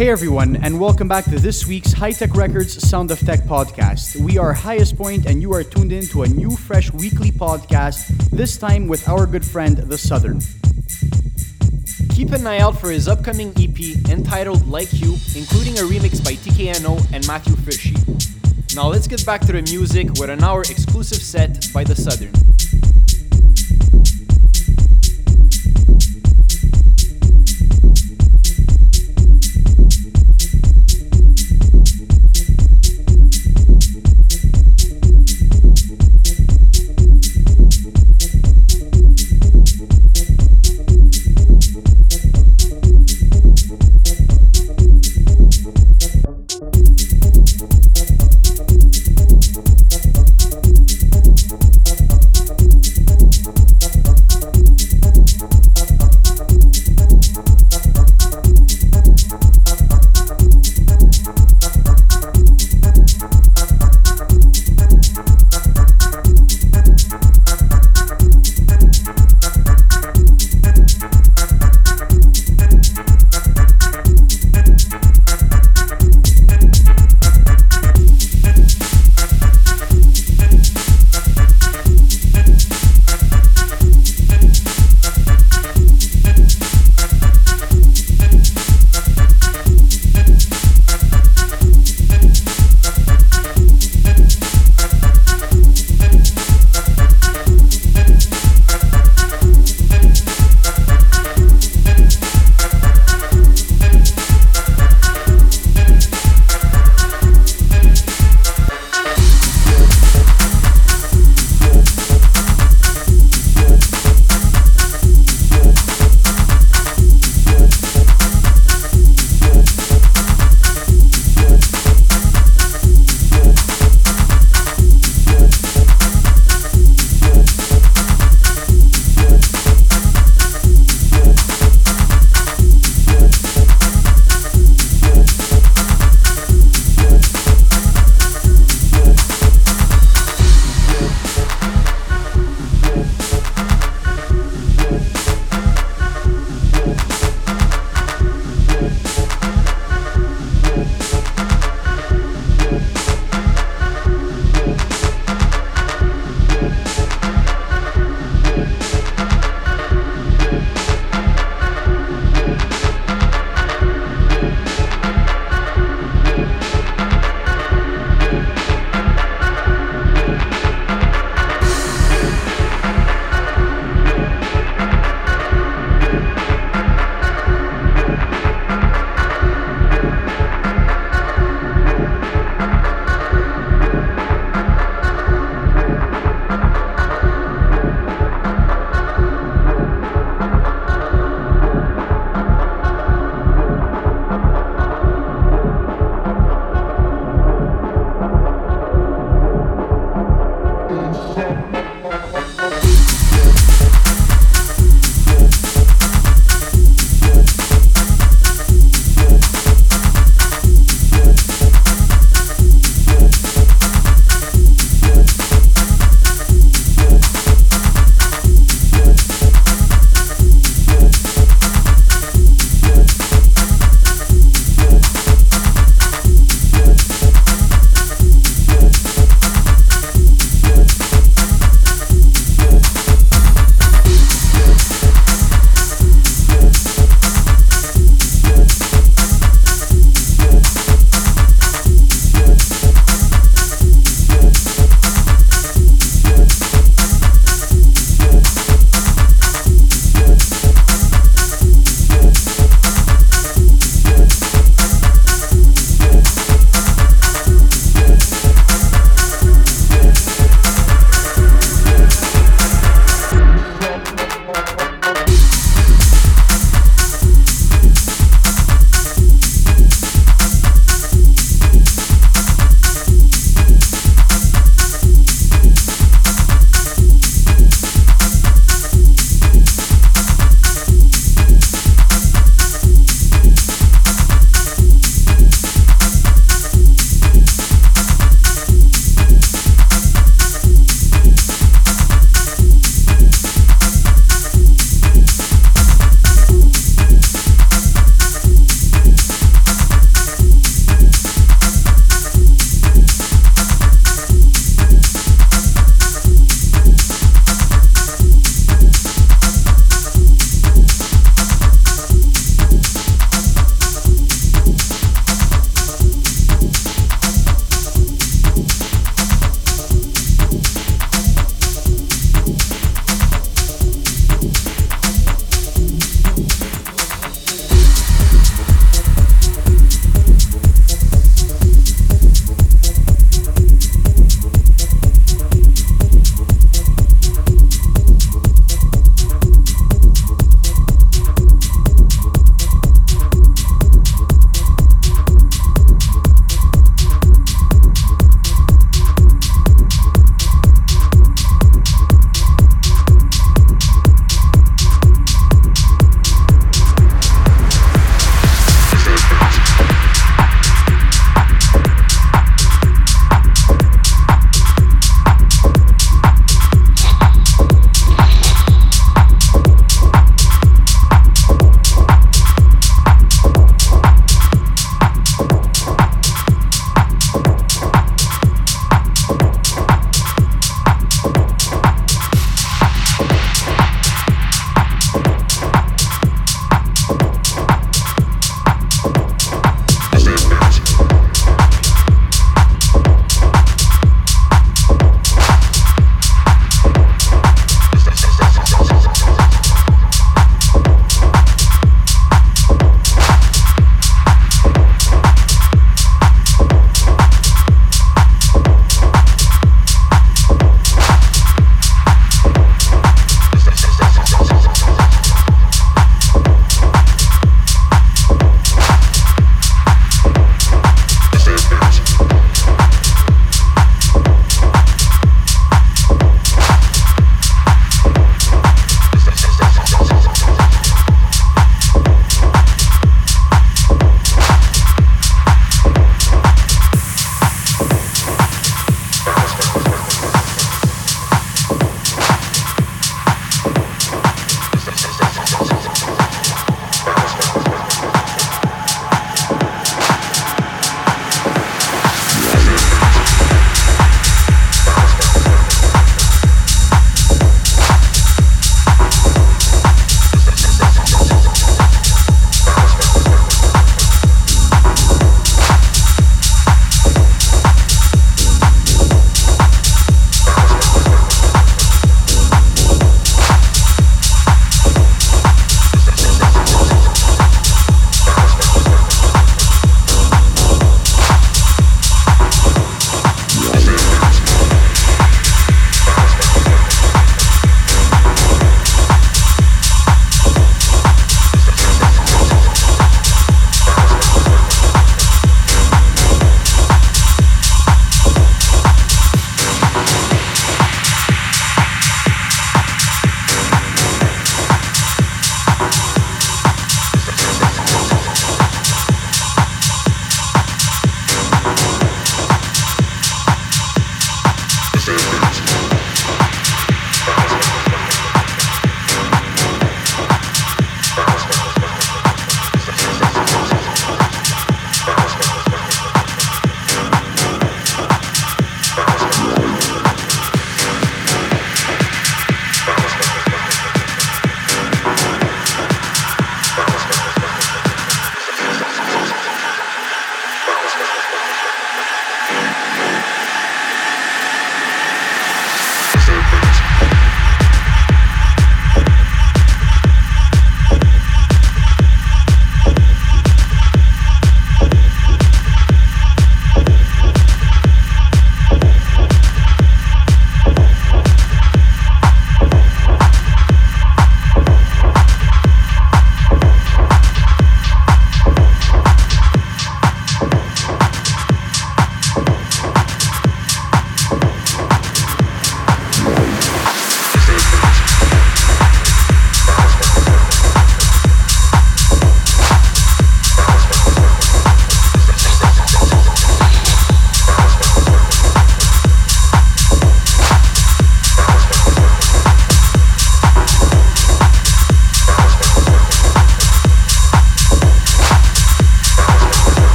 Hey everyone, and welcome back to this week's High Tech Records Sound of Tech podcast. We are Highest Point, and you are tuned in to a new, fresh weekly podcast, this time with our good friend, The Southern. Keep an eye out for his upcoming EP entitled Like You, including a remix by TKNO and Matthew Fishy. Now let's get back to the music with an hour exclusive set by The Southern.